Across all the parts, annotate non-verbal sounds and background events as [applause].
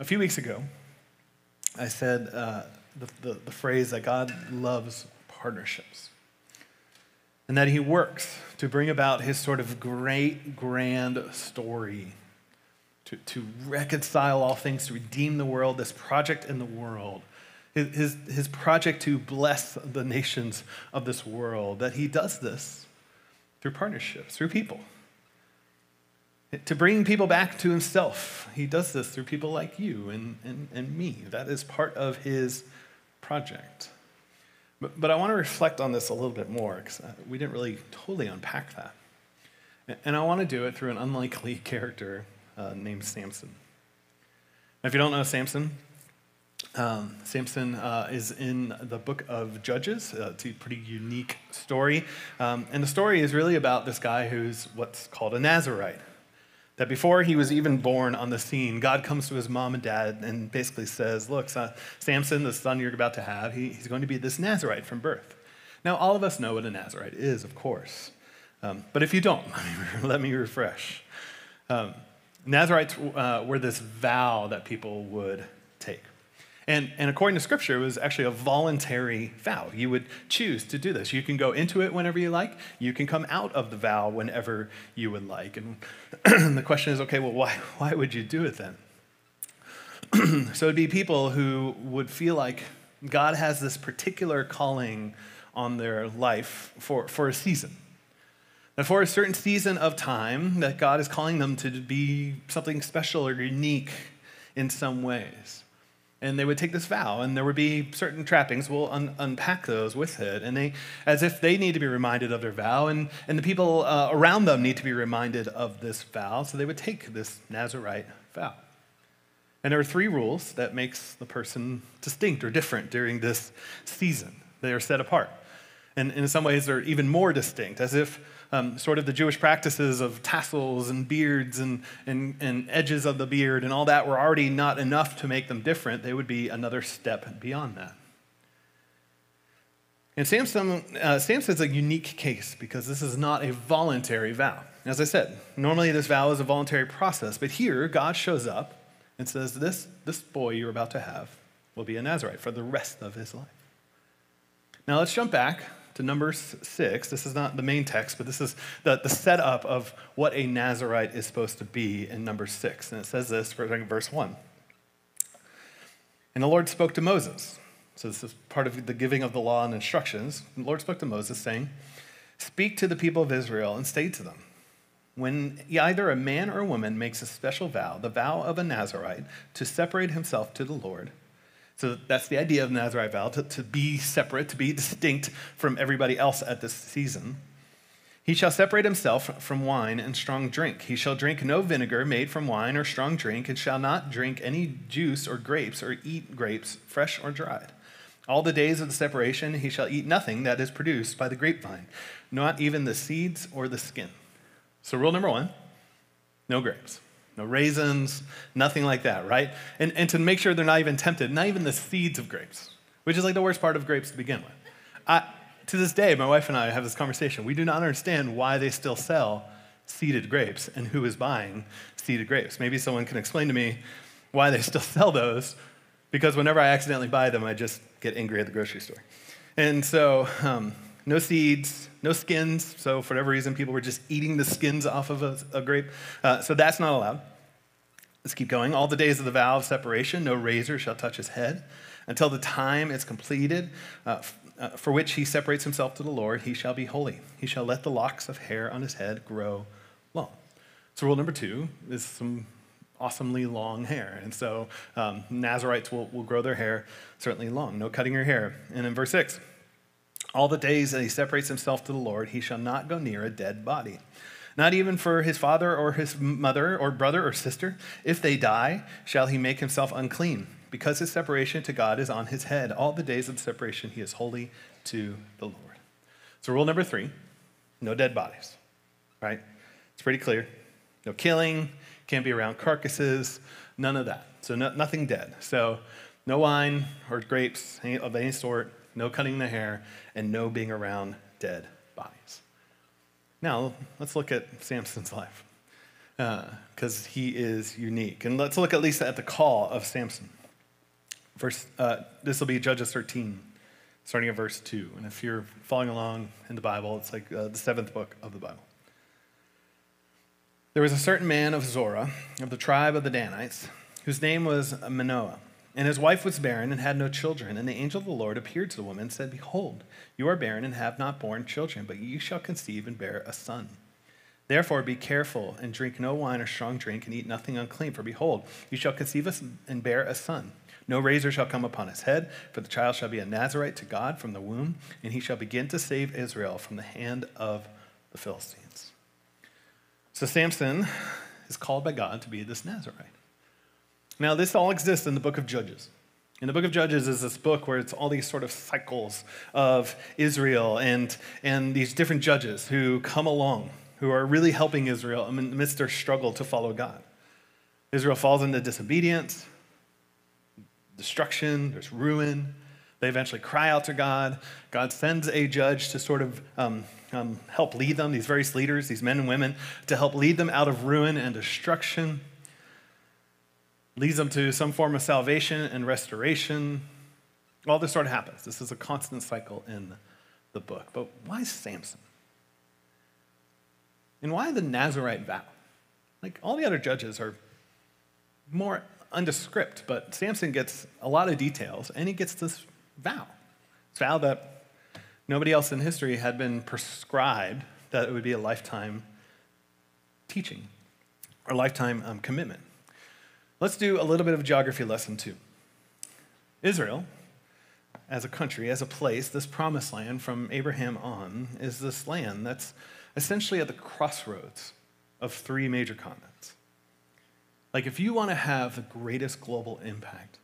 A few weeks ago, I said uh, the, the, the phrase that God loves partnerships and that he works to bring about his sort of great, grand story to, to reconcile all things, to redeem the world, this project in the world, his, his, his project to bless the nations of this world, that he does this through partnerships, through people. To bring people back to himself. He does this through people like you and, and, and me. That is part of his project. But, but I want to reflect on this a little bit more because uh, we didn't really totally unpack that. And I want to do it through an unlikely [laughs] character uh, named Samson. If you don't know Samson, um, Samson uh, is in the book of Judges. Uh, it's a pretty unique story. Um, and the story is really about this guy who's what's called a Nazarite. That before he was even born on the scene, God comes to his mom and dad and basically says, Look, son, Samson, the son you're about to have, he, he's going to be this Nazarite from birth. Now, all of us know what a Nazarite is, of course. Um, but if you don't, [laughs] let me refresh. Um, Nazarites uh, were this vow that people would. And, and according to scripture, it was actually a voluntary vow. You would choose to do this. You can go into it whenever you like. You can come out of the vow whenever you would like. And [clears throat] the question is okay, well, why, why would you do it then? [clears throat] so it'd be people who would feel like God has this particular calling on their life for, for a season. That for a certain season of time, that God is calling them to be something special or unique in some ways and they would take this vow and there would be certain trappings. We'll un- unpack those with it. And they as if they need to be reminded of their vow and, and the people uh, around them need to be reminded of this vow. So they would take this nazarite vow. And there are three rules that makes the person distinct or different during this season. They are set apart. And in some ways they're even more distinct as if um, sort of the Jewish practices of tassels and beards and, and, and edges of the beard and all that were already not enough to make them different, they would be another step beyond that. And Samson, uh, Samson's a unique case because this is not a voluntary vow. As I said, normally this vow is a voluntary process, but here God shows up and says, This, this boy you're about to have will be a Nazarite for the rest of his life. Now let's jump back to Numbers 6. This is not the main text, but this is the, the setup of what a Nazarite is supposed to be in Numbers 6. And it says this, verse 1. And the Lord spoke to Moses. So this is part of the giving of the law and instructions. And the Lord spoke to Moses, saying, Speak to the people of Israel and say to them, when either a man or a woman makes a special vow, the vow of a Nazarite, to separate himself to the Lord, so that's the idea of Nazarite vow, to, to be separate, to be distinct from everybody else at this season. He shall separate himself from wine and strong drink. He shall drink no vinegar made from wine or strong drink, and shall not drink any juice or grapes, or eat grapes, fresh or dried. All the days of the separation he shall eat nothing that is produced by the grapevine, not even the seeds or the skin. So, rule number one no grapes no raisins, nothing like that, right? And, and to make sure they're not even tempted, not even the seeds of grapes, which is like the worst part of grapes to begin with. I, to this day, my wife and I have this conversation. We do not understand why they still sell seeded grapes and who is buying seeded grapes. Maybe someone can explain to me why they still [laughs] sell those, because whenever I accidentally buy them, I just get angry at the grocery store. And so, um, no seeds, no skins. So, for whatever reason, people were just eating the skins off of a, a grape. Uh, so, that's not allowed. Let's keep going. All the days of the vow of separation, no razor shall touch his head until the time is completed. Uh, uh, for which he separates himself to the Lord, he shall be holy. He shall let the locks of hair on his head grow long. So, rule number two is some awesomely long hair. And so, um, Nazarites will, will grow their hair certainly long. No cutting your hair. And in verse 6, all the days that he separates himself to the Lord, he shall not go near a dead body. Not even for his father or his mother or brother or sister. If they die, shall he make himself unclean, because his separation to God is on his head. All the days of separation, he is holy to the Lord. So, rule number three no dead bodies, right? It's pretty clear. No killing, can't be around carcasses, none of that. So, no, nothing dead. So, no wine or grapes of any sort, no cutting the hair, and no being around dead bodies. Now, let's look at Samson's life. because uh, he is unique. And let's look at least at the call of Samson. Verse, uh, this will be Judges 13, starting at verse 2. And if you're following along in the Bible, it's like uh, the seventh book of the Bible. There was a certain man of Zorah, of the tribe of the Danites, whose name was Manoah. And his wife was barren and had no children. And the angel of the Lord appeared to the woman and said, Behold, you are barren and have not borne children, but you shall conceive and bear a son. Therefore, be careful and drink no wine or strong drink and eat nothing unclean. For behold, you shall conceive and bear a son. No razor shall come upon his head, for the child shall be a Nazarite to God from the womb, and he shall begin to save Israel from the hand of the Philistines. So Samson is called by God to be this Nazarite. Now, this all exists in the book of Judges. In the book of Judges is this book where it's all these sort of cycles of Israel and, and these different judges who come along who are really helping Israel amidst their struggle to follow God. Israel falls into disobedience, destruction, there's ruin. They eventually cry out to God. God sends a judge to sort of um, um, help lead them, these various leaders, these men and women, to help lead them out of ruin and destruction. Leads them to some form of salvation and restoration. All this sort of happens. This is a constant cycle in the book. But why Samson? And why the Nazarite vow? Like all the other judges are more undescript, but Samson gets a lot of details and he gets this vow. This vow that nobody else in history had been prescribed that it would be a lifetime teaching or lifetime um, commitment. Let's do a little bit of geography lesson two. Israel, as a country, as a place, this promised land from Abraham on, is this land that's essentially at the crossroads of three major continents. Like, if you want to have the greatest global impact,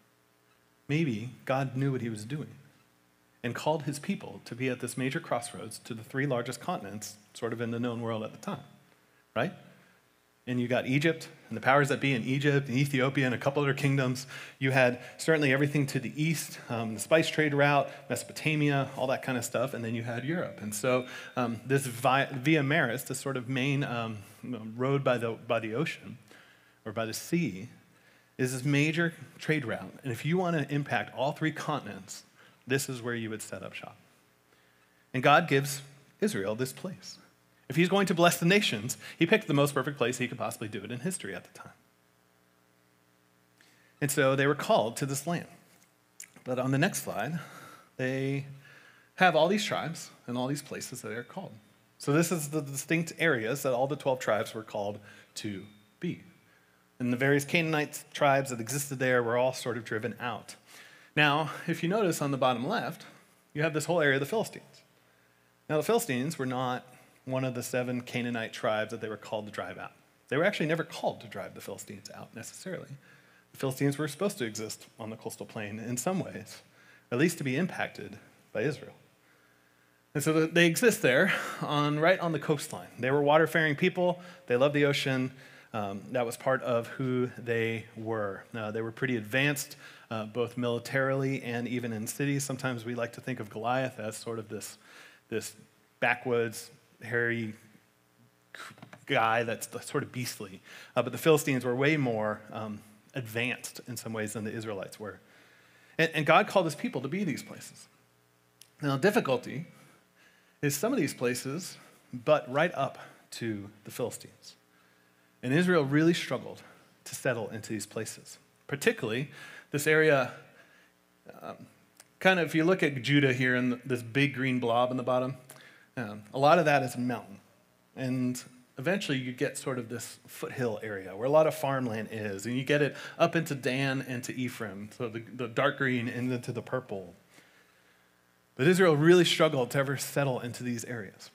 maybe God knew what he was doing and called his people to be at this major crossroads to the three largest continents, sort of in the known world at the time, right? And you got Egypt and the powers that be in Egypt and Ethiopia and a couple other kingdoms. You had certainly everything to the east, um, the spice trade route, Mesopotamia, all that kind of stuff. And then you had Europe. And so um, this via, via, Maris, this sort of main um, road by the, by the ocean or by the sea, is this major trade route. And if you want to impact all three continents, this is where you would set up shop. And God gives Israel this place. If he's going to bless the nations, he picked the most perfect place he could possibly do it in history at the time. And so they were called to this land. But on the next slide, they have all these tribes and all these places that they're called. So this is the distinct areas that all the 12 tribes were called to be. And the various Canaanite tribes that existed there were all sort of driven out. Now, if you notice on the bottom left, you have this whole area of the Philistines. Now, the Philistines were not one of the seven Canaanite tribes that they were called to drive out. They were actually never called to drive the Philistines out necessarily. The Philistines were supposed to exist on the coastal plain in some ways, at least to be impacted by Israel. And so they exist there on, right on the coastline. They were water-faring people. They loved the ocean. Um, that was part of who they were. Uh, they were pretty advanced, uh, both militarily and even in cities. Sometimes we like to think of Goliath as sort of this, this backwoods hairy guy that's sort of beastly. Uh, but the Philistines were way more um, advanced in some ways than the Israelites were. And, and God called his people to be these places. Now, difficulty is some of these places, but right up to the Philistines. And Israel really struggled to settle into these places, particularly this area. Um, kind of, if you look at Judah here in this big green blob in the bottom, um, a lot of that is mountain. And eventually you get sort of this foothill area where a lot of farmland is. And you get it up into Dan and to Ephraim, so the, the dark green and into the purple. But Israel really struggled to ever settle into these areas,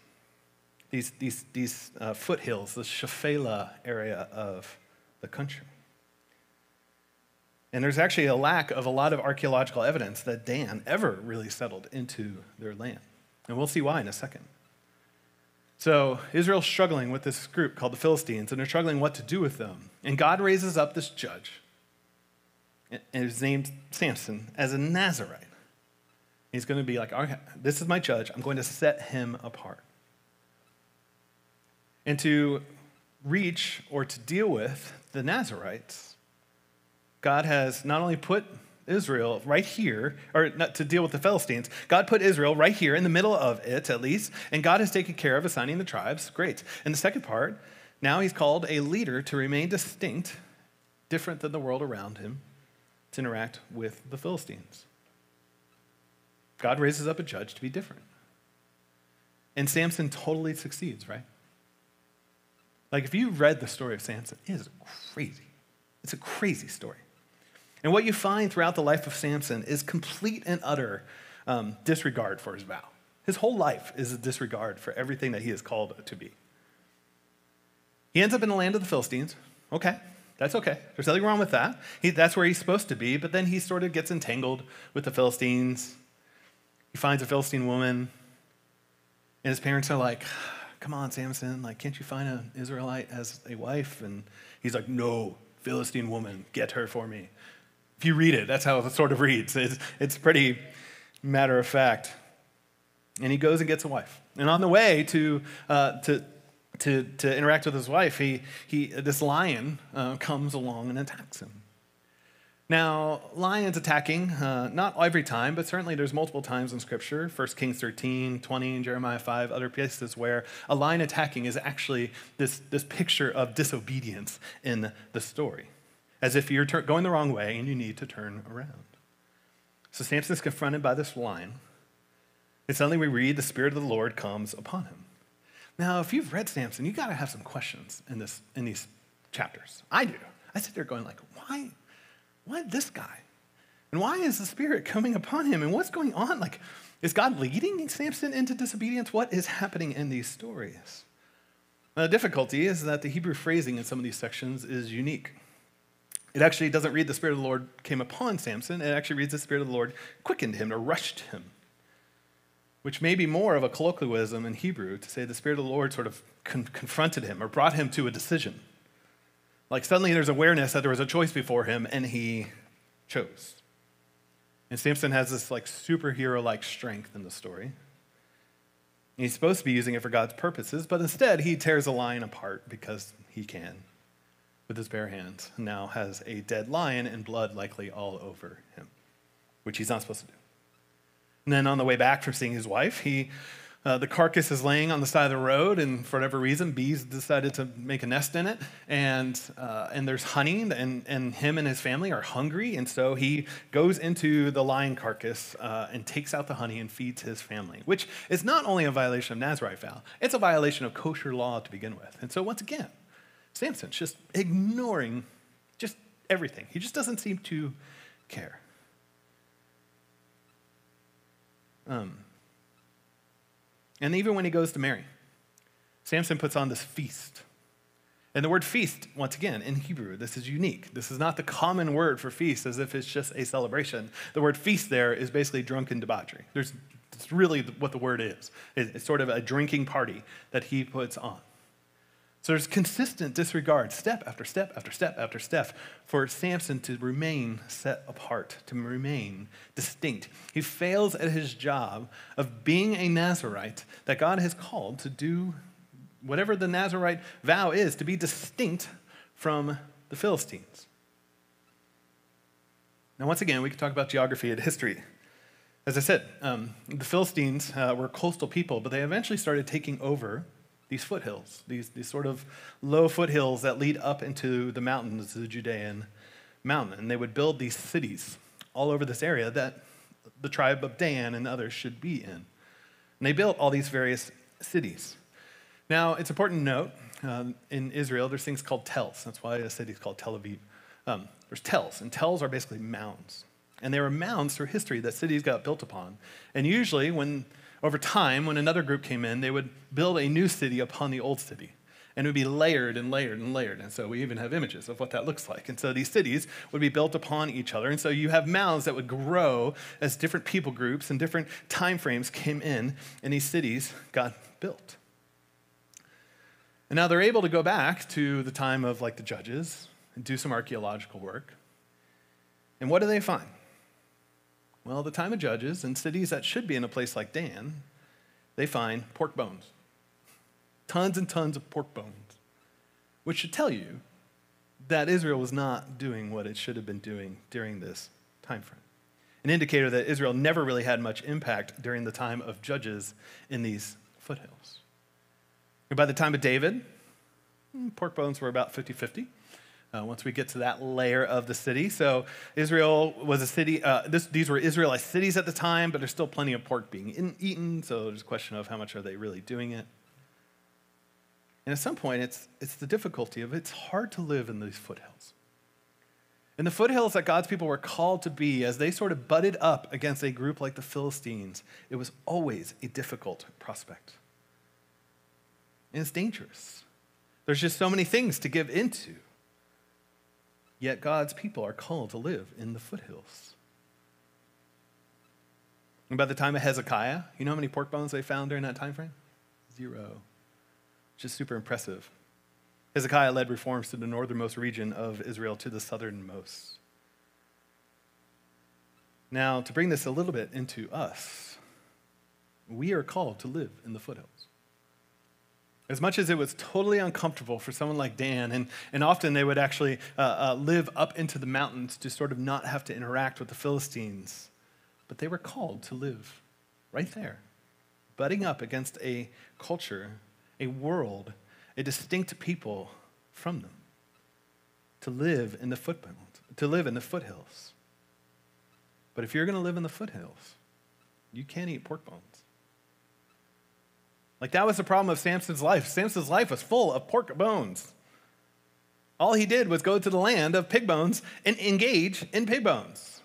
these, these, these uh, foothills, the Shephelah area of the country. And there's actually a lack of a lot of archaeological evidence that Dan ever really settled into their land. And we'll see why in a second. So Israel's struggling with this group called the Philistines, and they're struggling what to do with them. And God raises up this judge, and his named Samson, as a Nazarite. He's going to be like, okay, this is my judge. I'm going to set him apart. And to reach or to deal with the Nazarites, God has not only put Israel right here, or not to deal with the Philistines, God put Israel right here in the middle of it, at least, and God has taken care of assigning the tribes. Great. And the second part, now he's called a leader to remain distinct, different than the world around him, to interact with the Philistines. God raises up a judge to be different. And Samson totally succeeds, right? Like, if you read the story of Samson, it is crazy. It's a crazy story. And what you find throughout the life of Samson is complete and utter um, disregard for his vow. His whole life is a disregard for everything that he is called to be. He ends up in the land of the Philistines. Okay, that's okay. There's nothing wrong with that. He, that's where he's supposed to be, but then he sort of gets entangled with the Philistines. He finds a Philistine woman, and his parents are like, Come on, Samson, like, can't you find an Israelite as a wife? And he's like, No, Philistine woman, get her for me. If you read it, that's how it sort of reads. It's, it's pretty matter of fact. And he goes and gets a wife. And on the way to, uh, to, to, to interact with his wife, he, he, this lion uh, comes along and attacks him. Now, lions attacking, uh, not every time, but certainly there's multiple times in Scripture, 1 Kings 13, 20, Jeremiah 5, other places where a lion attacking is actually this, this picture of disobedience in the story as if you're going the wrong way and you need to turn around. So Samson is confronted by this lion, and suddenly we read the Spirit of the Lord comes upon him. Now, if you've read Samson, you got to have some questions in, this, in these chapters. I do. I sit there going like, why, why this guy? And why is the Spirit coming upon him? And what's going on? Like, is God leading Samson into disobedience? What is happening in these stories? Now, the difficulty is that the Hebrew phrasing in some of these sections is unique. It actually doesn't read the Spirit of the Lord came upon Samson. It actually reads the Spirit of the Lord quickened him or rushed him, which may be more of a colloquialism in Hebrew to say the Spirit of the Lord sort of con- confronted him or brought him to a decision. Like suddenly there's awareness that there was a choice before him and he chose. And Samson has this like superhero like strength in the story. And he's supposed to be using it for God's purposes, but instead he tears a lion apart because he can with his bare hands, now has a dead lion and blood likely all over him, which he's not supposed to do. And then on the way back from seeing his wife, he, uh, the carcass is laying on the side of the road, and for whatever reason, bees decided to make a nest in it, and, uh, and there's honey, and, and him and his family are hungry, and so he goes into the lion carcass uh, and takes out the honey and feeds his family, which is not only a violation of Nazarite vow, it's a violation of kosher law to begin with. And so once again, Samson's just ignoring just everything. He just doesn't seem to care. Um, and even when he goes to marry, Samson puts on this feast. And the word feast, once again, in Hebrew, this is unique. This is not the common word for feast as if it's just a celebration. The word feast there is basically drunken debauchery. There's, it's really what the word is. It's sort of a drinking party that he puts on. So there's consistent disregard, step after step after step after step, for Samson to remain set apart, to remain distinct. He fails at his job of being a Nazarite that God has called to do whatever the Nazarite vow is, to be distinct from the Philistines. Now, once again, we can talk about geography and history. As I said, um, the Philistines uh, were coastal people, but they eventually started taking over these foothills, these, these sort of low foothills that lead up into the mountains, the Judean mountain. And they would build these cities all over this area that the tribe of Dan and others should be in. And they built all these various cities. Now, it's important to note um, in Israel, there's things called tells. That's why a city is called Tel Aviv. Um, there's tells, and tells are basically mounds. And they were mounds through history that cities got built upon. And usually, when over time, when another group came in, they would build a new city upon the old city. And it would be layered and layered and layered. And so we even have images of what that looks like. And so these cities would be built upon each other. And so you have mounds that would grow as different people groups and different time frames came in, and these cities got built. And now they're able to go back to the time of like the judges and do some archaeological work. And what do they find? Well, the time of Judges, in cities that should be in a place like Dan, they find pork bones. Tons and tons of pork bones. which should tell you that Israel was not doing what it should have been doing during this time frame. An indicator that Israel never really had much impact during the time of judges in these foothills. And by the time of David, hmm, pork bones were about 50 50. Uh, once we get to that layer of the city. So, Israel was a city, uh, this, these were Israelite cities at the time, but there's still plenty of pork being in, eaten. So, there's a question of how much are they really doing it. And at some point, it's, it's the difficulty of it's hard to live in these foothills. In the foothills that God's people were called to be, as they sort of butted up against a group like the Philistines, it was always a difficult prospect. And it's dangerous. There's just so many things to give into. Yet God's people are called to live in the foothills. And by the time of Hezekiah, you know how many pork bones they found during that time frame? Zero. Is super impressive. Hezekiah led reforms to the northernmost region of Israel to the southernmost. Now, to bring this a little bit into us, we are called to live in the foothills. As much as it was totally uncomfortable for someone like Dan, and, and often they would actually uh, uh, live up into the mountains to sort of not have to interact with the Philistines, but they were called to live right there, butting up against a culture, a world, a distinct people from them, to live in the footbound, to live in the foothills. But if you're going to live in the foothills, you can't eat pork bones. Like that was the problem of Samson's life. Samson's life was full of pork bones. All he did was go to the land of pig bones and engage in pig bones.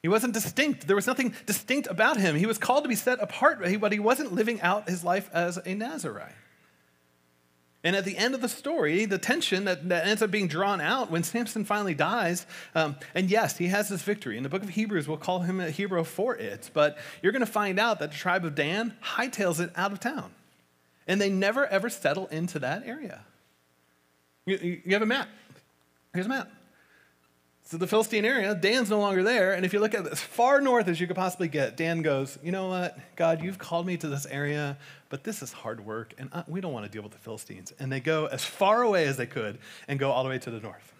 He wasn't distinct. There was nothing distinct about him. He was called to be set apart, but he wasn't living out his life as a Nazarite. And at the end of the story, the tension that, that ends up being drawn out when Samson finally dies, um, and yes, he has this victory. In the book of Hebrews, we'll call him a hero for it, but you're going to find out that the tribe of Dan hightails it out of town. And they never ever settle into that area. You, you have a map. Here's a map. So the Philistine area, Dan's no longer there. And if you look at as far north as you could possibly get, Dan goes, You know what? God, you've called me to this area, but this is hard work, and uh, we don't want to deal with the Philistines. And they go as far away as they could and go all the way to the north.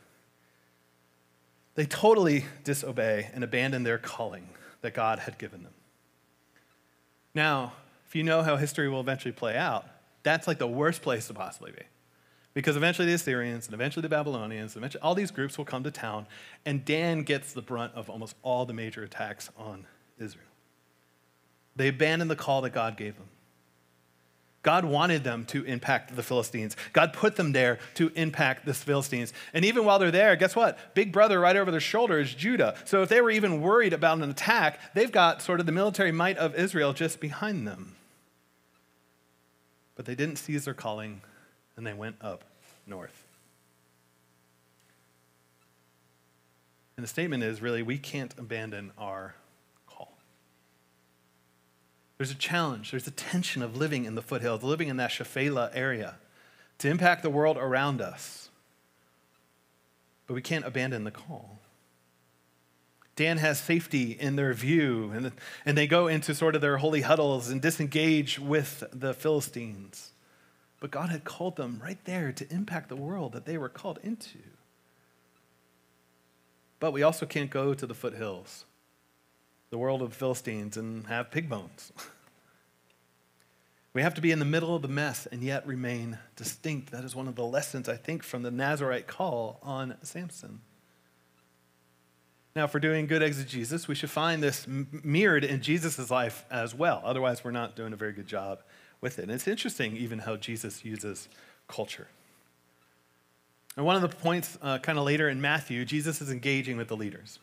They totally disobey and abandon their calling that God had given them. Now, if you know how history will eventually play out, that's like the worst place to possibly be. Because eventually the Assyrians and eventually the Babylonians, eventually all these groups will come to town, and Dan gets the brunt of almost all the major attacks on Israel. They abandon the call that God gave them. God wanted them to impact the Philistines. God put them there to impact the Philistines. And even while they're there, guess what? Big brother right over their shoulder is Judah. So if they were even worried about an attack, they've got sort of the military might of Israel just behind them. But they didn't seize their calling and they went up north. And the statement is really, we can't abandon our. There's a challenge, there's a tension of living in the foothills, living in that Shephelah area to impact the world around us. But we can't abandon the call. Dan has safety in their view, and, and they go into sort of their holy huddles and disengage with the Philistines. But God had called them right there to impact the world that they were called into. But we also can't go to the foothills, the world of Philistines, and have pig bones. [laughs] we have to be in the middle of the mess and yet remain distinct. That is one of the lessons, I think, from the Nazarite call on Samson. Now, if we're doing good exegesis, we should find this mirrored in Jesus' life as well. Otherwise, we're not doing a very good job with it. And it's interesting, even how Jesus uses culture. And one of the points, uh, kind of later in Matthew, Jesus is engaging with the leaders.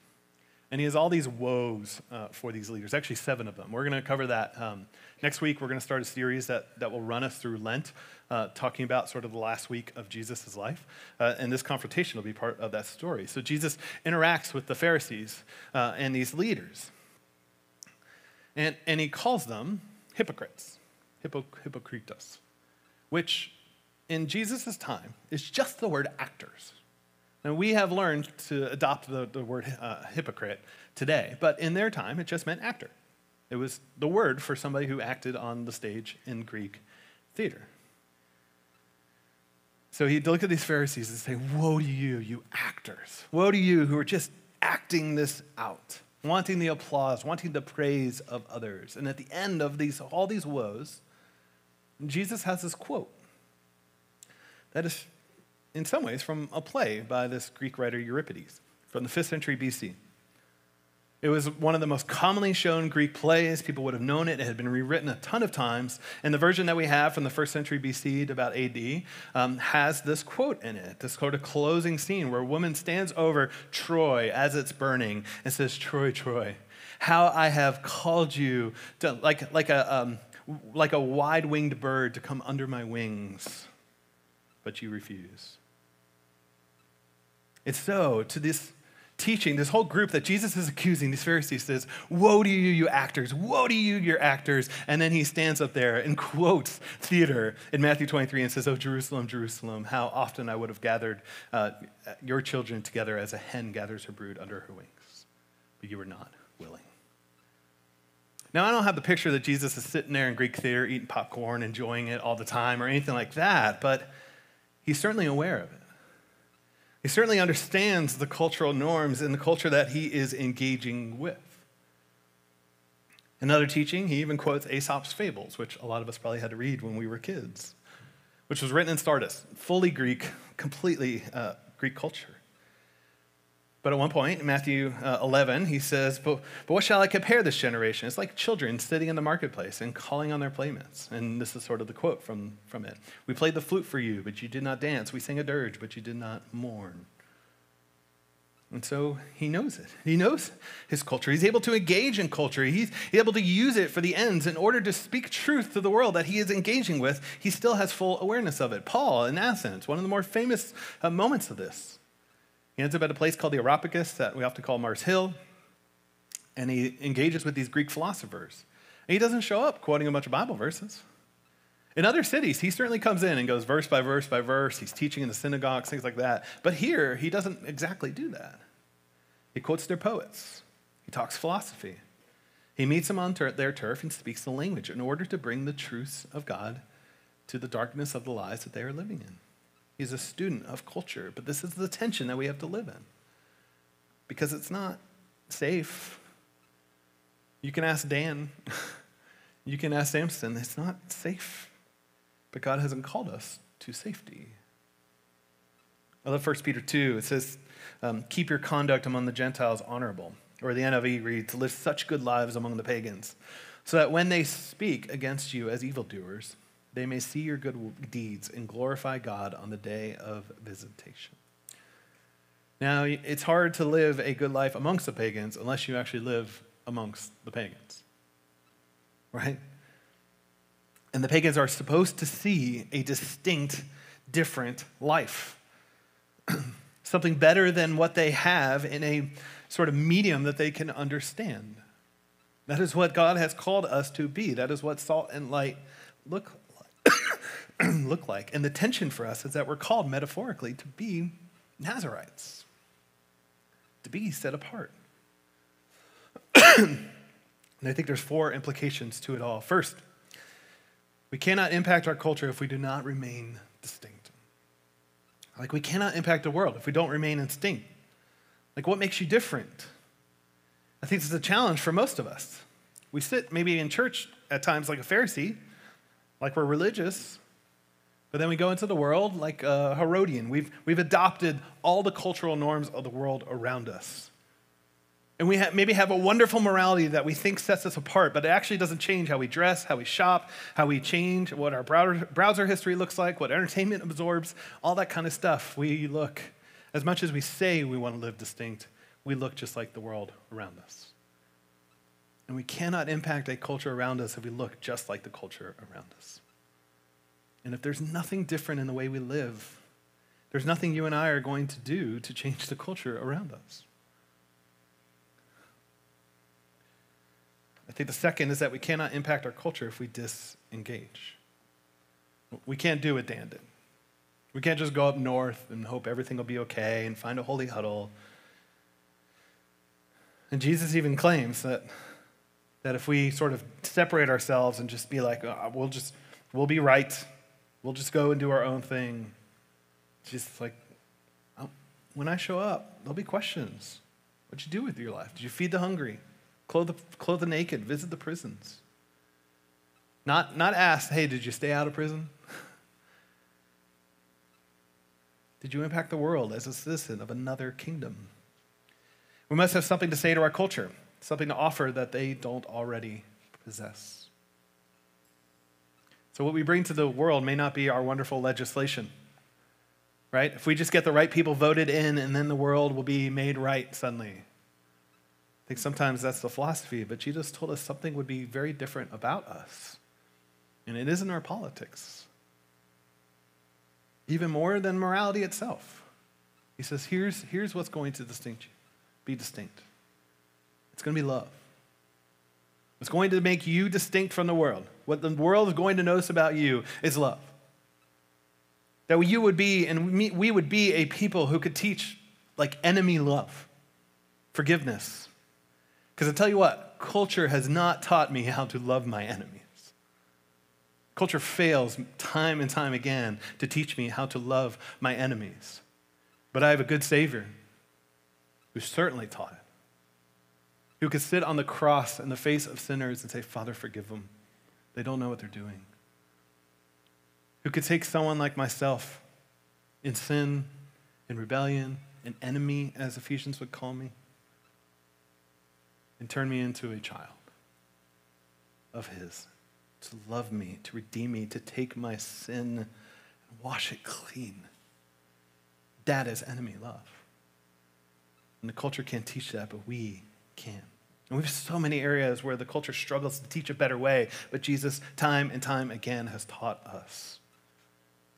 And he has all these woes uh, for these leaders, actually, seven of them. We're going to cover that um, next week. We're going to start a series that, that will run us through Lent, uh, talking about sort of the last week of Jesus' life. Uh, and this confrontation will be part of that story. So Jesus interacts with the Pharisees uh, and these leaders. And, and he calls them hypocrites hypokritos, which in Jesus' time is just the word actors. And we have learned to adopt the, the word uh, hypocrite today, but in their time it just meant actor. It was the word for somebody who acted on the stage in Greek theater. So he'd look at these Pharisees and say, Woe to you, you actors. Woe to you who are just acting this out, wanting the applause, wanting the praise of others. And at the end of these, all these woes, Jesus has this quote that is, in some ways, from a play by this Greek writer Euripides from the 5th century BC. It was one of the most commonly shown Greek plays. People would have known it. It had been rewritten a ton of times. And the version that we have from the first century BC to about AD um, has this quote in it, this sort of closing scene where a woman stands over Troy as it's burning and says, Troy, Troy, how I have called you to, like, like a, um, like a wide winged bird to come under my wings, but you refuse. It's so to this teaching, this whole group that Jesus is accusing, these Pharisees says, Woe to you, you actors! Woe to you, your actors! And then he stands up there and quotes theater in Matthew 23 and says, Oh, Jerusalem, Jerusalem, how often I would have gathered uh, your children together as a hen gathers her brood under her wings, but you were not willing. Now, I don't have the picture that Jesus is sitting there in Greek theater eating popcorn, enjoying it all the time, or anything like that, but he's certainly aware of it. He certainly understands the cultural norms and the culture that he is engaging with. Another teaching, he even quotes Aesop's Fables, which a lot of us probably had to read when we were kids, which was written in Sardis, fully Greek, completely uh, Greek culture. But at one point in Matthew uh, 11, he says, but, but what shall I compare this generation? It's like children sitting in the marketplace and calling on their playmates. And this is sort of the quote from, from it. We played the flute for you, but you did not dance. We sang a dirge, but you did not mourn. And so he knows it. He knows his culture. He's able to engage in culture. He's able to use it for the ends in order to speak truth to the world that he is engaging with. He still has full awareness of it. Paul in Athens, one of the more famous uh, moments of this. He ends up at a place called the Areopagus that we often call Mars Hill, and he engages with these Greek philosophers. And he doesn't show up quoting a bunch of Bible verses. In other cities, he certainly comes in and goes verse by verse by verse. He's teaching in the synagogues, things like that. But here, he doesn't exactly do that. He quotes their poets, he talks philosophy. He meets them on ter- their turf and speaks the language in order to bring the truths of God to the darkness of the lies that they are living in. He's a student of culture, but this is the tension that we have to live in because it's not safe. You can ask Dan, [laughs] you can ask Samson, it's not safe, but God hasn't called us to safety. I love 1 Peter 2. It says, um, Keep your conduct among the Gentiles honorable. Or the NIV reads, Live such good lives among the pagans, so that when they speak against you as evildoers, they may see your good deeds and glorify God on the day of visitation. Now, it's hard to live a good life amongst the pagans unless you actually live amongst the pagans, right? And the pagans are supposed to see a distinct, different life. [clears throat] Something better than what they have in a sort of medium that they can understand. That is what God has called us to be. That is what salt and light look [coughs] look like. And the tension for us is that we're called metaphorically to be Nazarites, to be set apart. [coughs] and I think there's four implications to it all. First, we cannot impact our culture if we do not remain distinct. Like, we cannot impact the world if we don't remain distinct. Like, what makes you different? I think this is a challenge for most of us. We sit maybe in church at times like a Pharisee, like we're religious, but then we go into the world like a Herodian. We've, we've adopted all the cultural norms of the world around us. And we ha- maybe have a wonderful morality that we think sets us apart, but it actually doesn't change how we dress, how we shop, how we change, what our browser, browser history looks like, what entertainment absorbs, all that kind of stuff. We look, as much as we say we want to live distinct, we look just like the world around us. And we cannot impact a culture around us if we look just like the culture around us. And if there's nothing different in the way we live, there's nothing you and I are going to do to change the culture around us. I think the second is that we cannot impact our culture if we disengage. We can't do what Dan did. We can't just go up north and hope everything will be okay and find a holy huddle. And Jesus even claims that that if we sort of separate ourselves and just be like, oh, we'll just, we'll be right, we'll just go and do our own thing, just like, oh, when I show up, there'll be questions. What'd you do with your life? Did you feed the hungry, clothe the, clothe the naked, visit the prisons? Not, not ask, hey, did you stay out of prison? [laughs] did you impact the world as a citizen of another kingdom? We must have something to say to our culture, something to offer that they don't already possess. So, what we bring to the world may not be our wonderful legislation, right? If we just get the right people voted in and then the world will be made right suddenly. I think sometimes that's the philosophy, but Jesus told us something would be very different about us. And it isn't our politics, even more than morality itself. He says, here's, here's what's going to distinct you be distinct. It's going to be love. What's going to make you distinct from the world, what the world is going to notice about you, is love. That you would be, and we would be a people who could teach like enemy love, forgiveness. Because I tell you what, culture has not taught me how to love my enemies. Culture fails time and time again to teach me how to love my enemies. But I have a good Savior who certainly taught it, who could sit on the cross in the face of sinners and say, Father, forgive them. They don't know what they're doing. Who could take someone like myself in sin, in rebellion, an enemy, as Ephesians would call me, and turn me into a child of His to love me, to redeem me, to take my sin and wash it clean. That is enemy love. And the culture can't teach that, but we can. And we have so many areas where the culture struggles to teach a better way, but Jesus, time and time again, has taught us.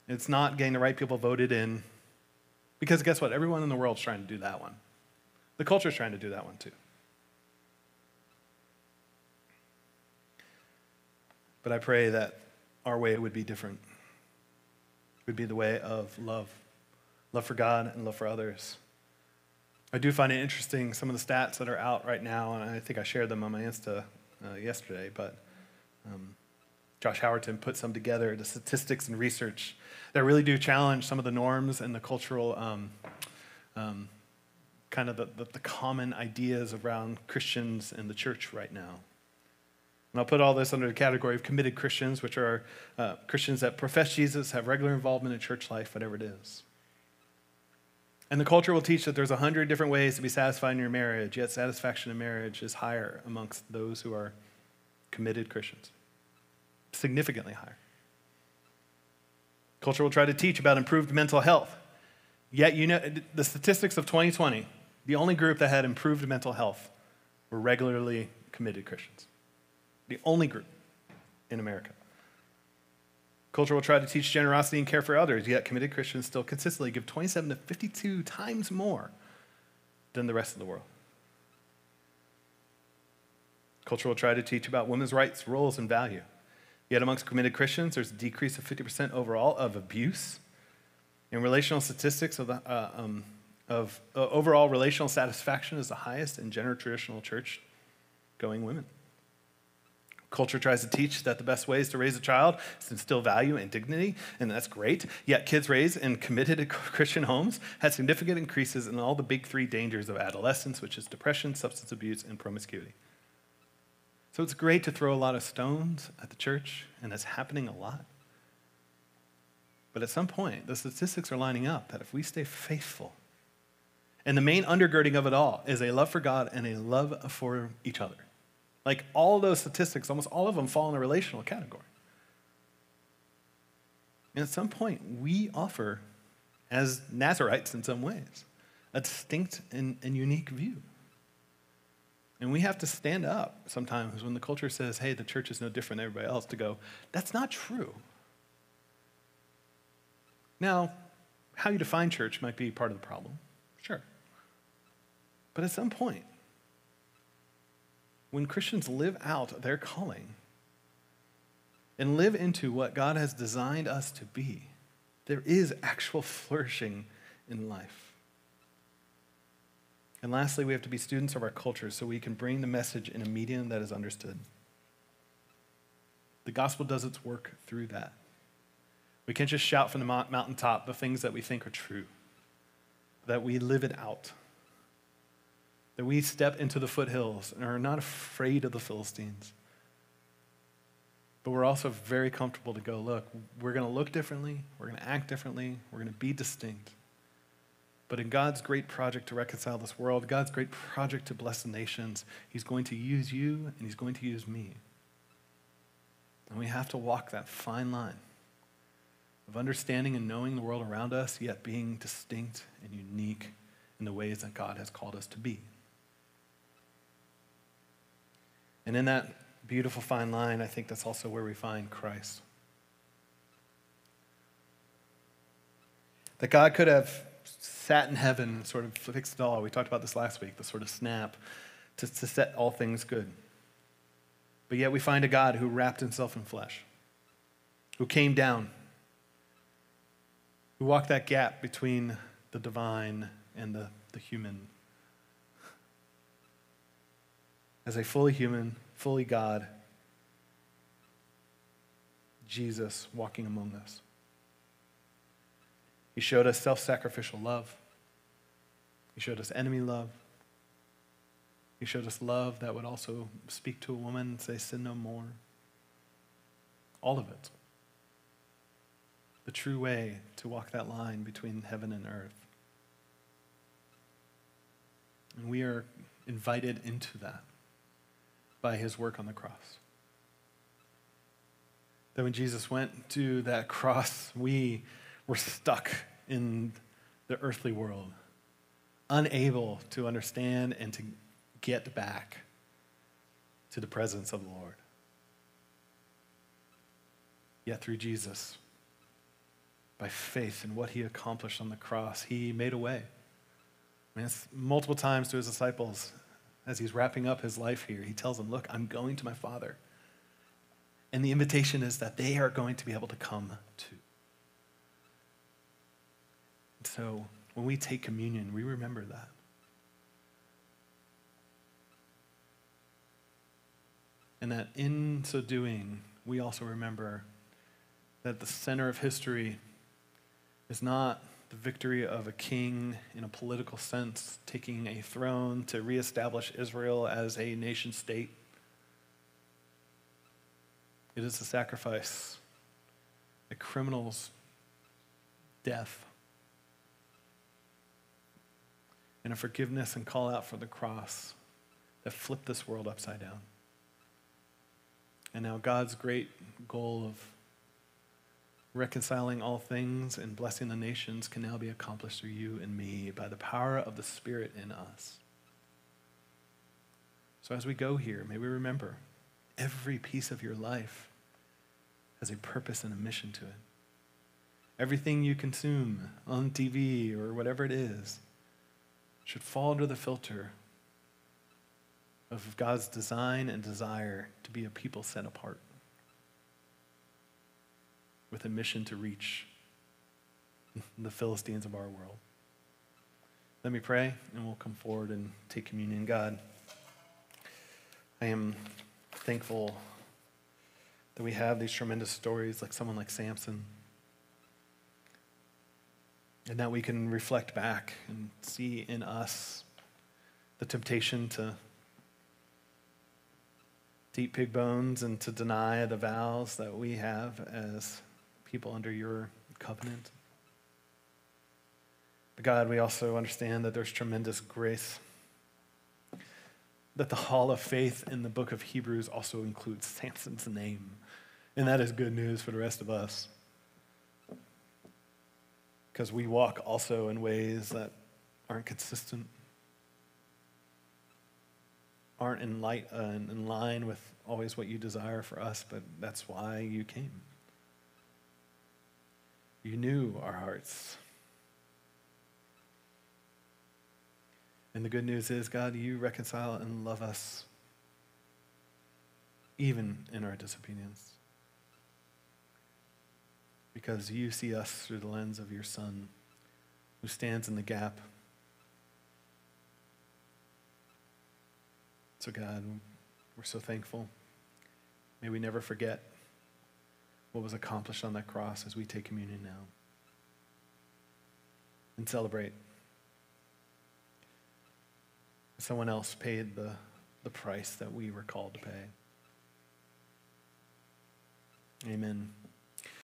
It's not getting the right people voted in, because guess what? Everyone in the world is trying to do that one. The culture is trying to do that one too. But I pray that our way would be different. It would be the way of love love for God and love for others. I do find it interesting some of the stats that are out right now, and I think I shared them on my Insta uh, yesterday, but um, Josh Howerton put some together, the statistics and research that really do challenge some of the norms and the cultural, um, um, kind of the, the, the common ideas around Christians and the church right now. And I'll put all this under the category of committed Christians, which are uh, Christians that profess Jesus, have regular involvement in church life, whatever it is. And the culture will teach that there's a hundred different ways to be satisfied in your marriage, yet satisfaction in marriage is higher amongst those who are committed Christians, significantly higher. Culture will try to teach about improved mental health. Yet, you know, the statistics of 2020, the only group that had improved mental health were regularly committed Christians the only group in America. Culture will try to teach generosity and care for others, yet committed Christians still consistently give 27 to 52 times more than the rest of the world. Culture will try to teach about women's rights, roles, and value. Yet amongst committed Christians, there's a decrease of 50% overall of abuse. In relational statistics of, the, uh, um, of uh, overall relational satisfaction is the highest in gender traditional church going women. Culture tries to teach that the best ways to raise a child is to instill value and dignity, and that's great. Yet, kids raised in committed [laughs] Christian homes had significant increases in all the big three dangers of adolescence, which is depression, substance abuse, and promiscuity. So, it's great to throw a lot of stones at the church, and that's happening a lot. But at some point, the statistics are lining up that if we stay faithful, and the main undergirding of it all is a love for God and a love for each other like all those statistics, almost all of them fall in a relational category. And at some point, we offer, as Nazarites in some ways, a distinct and, and unique view. And we have to stand up sometimes when the culture says, hey, the church is no different than everybody else, to go, that's not true. Now, how you define church might be part of the problem, sure. But at some point, when Christians live out their calling and live into what God has designed us to be, there is actual flourishing in life. And lastly, we have to be students of our culture so we can bring the message in a medium that is understood. The gospel does its work through that. We can't just shout from the mountaintop the things that we think are true, that we live it out. That we step into the foothills and are not afraid of the Philistines. But we're also very comfortable to go, look, we're going to look differently, we're going to act differently, we're going to be distinct. But in God's great project to reconcile this world, God's great project to bless the nations, He's going to use you and He's going to use me. And we have to walk that fine line of understanding and knowing the world around us, yet being distinct and unique in the ways that God has called us to be. And in that beautiful fine line, I think that's also where we find Christ. That God could have sat in heaven and sort of fixed it all. We talked about this last week, the sort of snap to, to set all things good. But yet we find a God who wrapped himself in flesh, who came down, who walked that gap between the divine and the, the human. As a fully human, fully God, Jesus walking among us. He showed us self sacrificial love. He showed us enemy love. He showed us love that would also speak to a woman and say, Sin no more. All of it. The true way to walk that line between heaven and earth. And we are invited into that by his work on the cross. That when Jesus went to that cross, we were stuck in the earthly world, unable to understand and to get back to the presence of the Lord. Yet through Jesus, by faith in what he accomplished on the cross, he made a way. I mean, it's multiple times to his disciples as he's wrapping up his life here. He tells them, Look, I'm going to my Father. And the invitation is that they are going to be able to come too. So when we take communion, we remember that. And that in so doing, we also remember that the center of history is not the victory of a king in a political sense, taking a throne to reestablish Israel as a nation state. It is a sacrifice, a criminal's death, and a forgiveness and call out for the cross that flipped this world upside down. And now God's great goal of reconciling all things and blessing the nations can now be accomplished through you and me by the power of the Spirit in us. So as we go here, may we remember every piece of your life has a purpose and a mission to it. Everything you consume on TV or whatever it is should fall under the filter of God's design and desire to be a people set apart with a mission to reach the Philistines of our world. Let me pray, and we'll come forward and take communion. God, I am thankful that we have these tremendous stories like someone like Samson. And that we can reflect back and see in us the temptation to to eat pig bones and to deny the vows that we have as people under your covenant. But God, we also understand that there's tremendous grace. That the hall of faith in the book of Hebrews also includes Samson's name. And that is good news for the rest of us. Because we walk also in ways that aren't consistent aren't in, light, uh, in line with always what you desire for us, but that's why you came. You knew our hearts. And the good news is, God, you reconcile and love us even in our disobedience. Because you see us through the lens of your Son who stands in the gap So, God, we're so thankful. May we never forget what was accomplished on that cross as we take communion now and celebrate. Someone else paid the, the price that we were called to pay. Amen.